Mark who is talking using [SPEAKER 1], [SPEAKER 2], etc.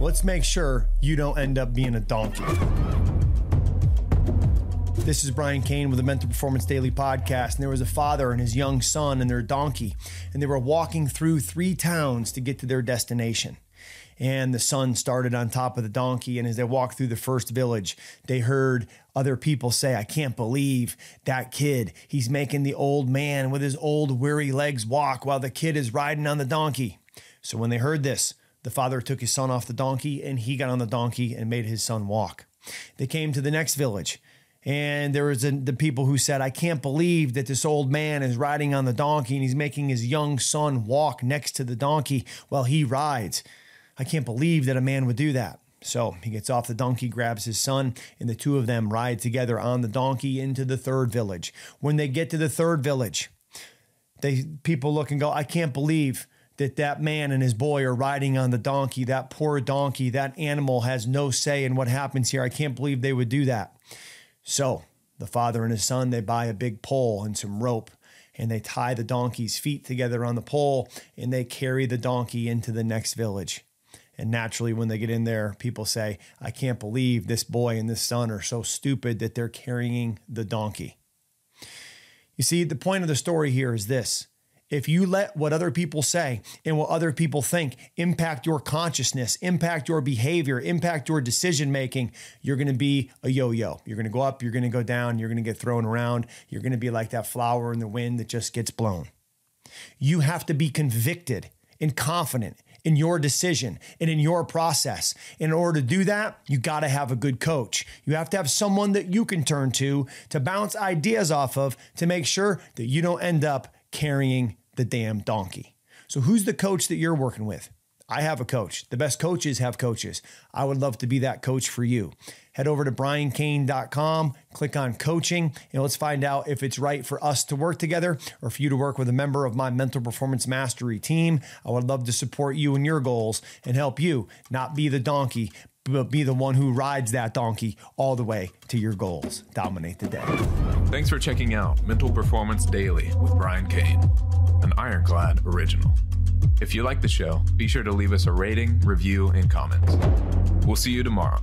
[SPEAKER 1] let's make sure you don't end up being a donkey. This is Brian Cain with the Mental Performance Daily Podcast. And there was a father and his young son and their donkey, and they were walking through three towns to get to their destination. And the son started on top of the donkey. And as they walked through the first village, they heard other people say, I can't believe that kid. He's making the old man with his old weary legs walk while the kid is riding on the donkey. So when they heard this, the father took his son off the donkey and he got on the donkey and made his son walk. They came to the next village and there was a, the people who said, I can't believe that this old man is riding on the donkey and he's making his young son walk next to the donkey while he rides. I can't believe that a man would do that. So he gets off the donkey, grabs his son, and the two of them ride together on the donkey into the third village. When they get to the third village, they people look and go, I can't believe that that man and his boy are riding on the donkey. That poor donkey, that animal has no say in what happens here. I can't believe they would do that. So the father and his son, they buy a big pole and some rope and they tie the donkey's feet together on the pole and they carry the donkey into the next village. And naturally, when they get in there, people say, I can't believe this boy and this son are so stupid that they're carrying the donkey. You see, the point of the story here is this if you let what other people say and what other people think impact your consciousness, impact your behavior, impact your decision making, you're going to be a yo yo. You're going to go up, you're going to go down, you're going to get thrown around. You're going to be like that flower in the wind that just gets blown. You have to be convicted and confident in your decision and in your process. In order to do that, you got to have a good coach. You have to have someone that you can turn to to bounce ideas off of to make sure that you don't end up carrying the damn donkey. So, who's the coach that you're working with? I have a coach. The best coaches have coaches. I would love to be that coach for you. Head over to briancain.com, click on coaching, and let's find out if it's right for us to work together or for you to work with a member of my mental performance mastery team. I would love to support you in your goals and help you not be the donkey, but be the one who rides that donkey all the way to your goals. Dominate the day.
[SPEAKER 2] Thanks for checking out Mental Performance Daily with Brian Cain, an Ironclad original. If you like the show, be sure to leave us a rating, review, and comments. We'll see you tomorrow.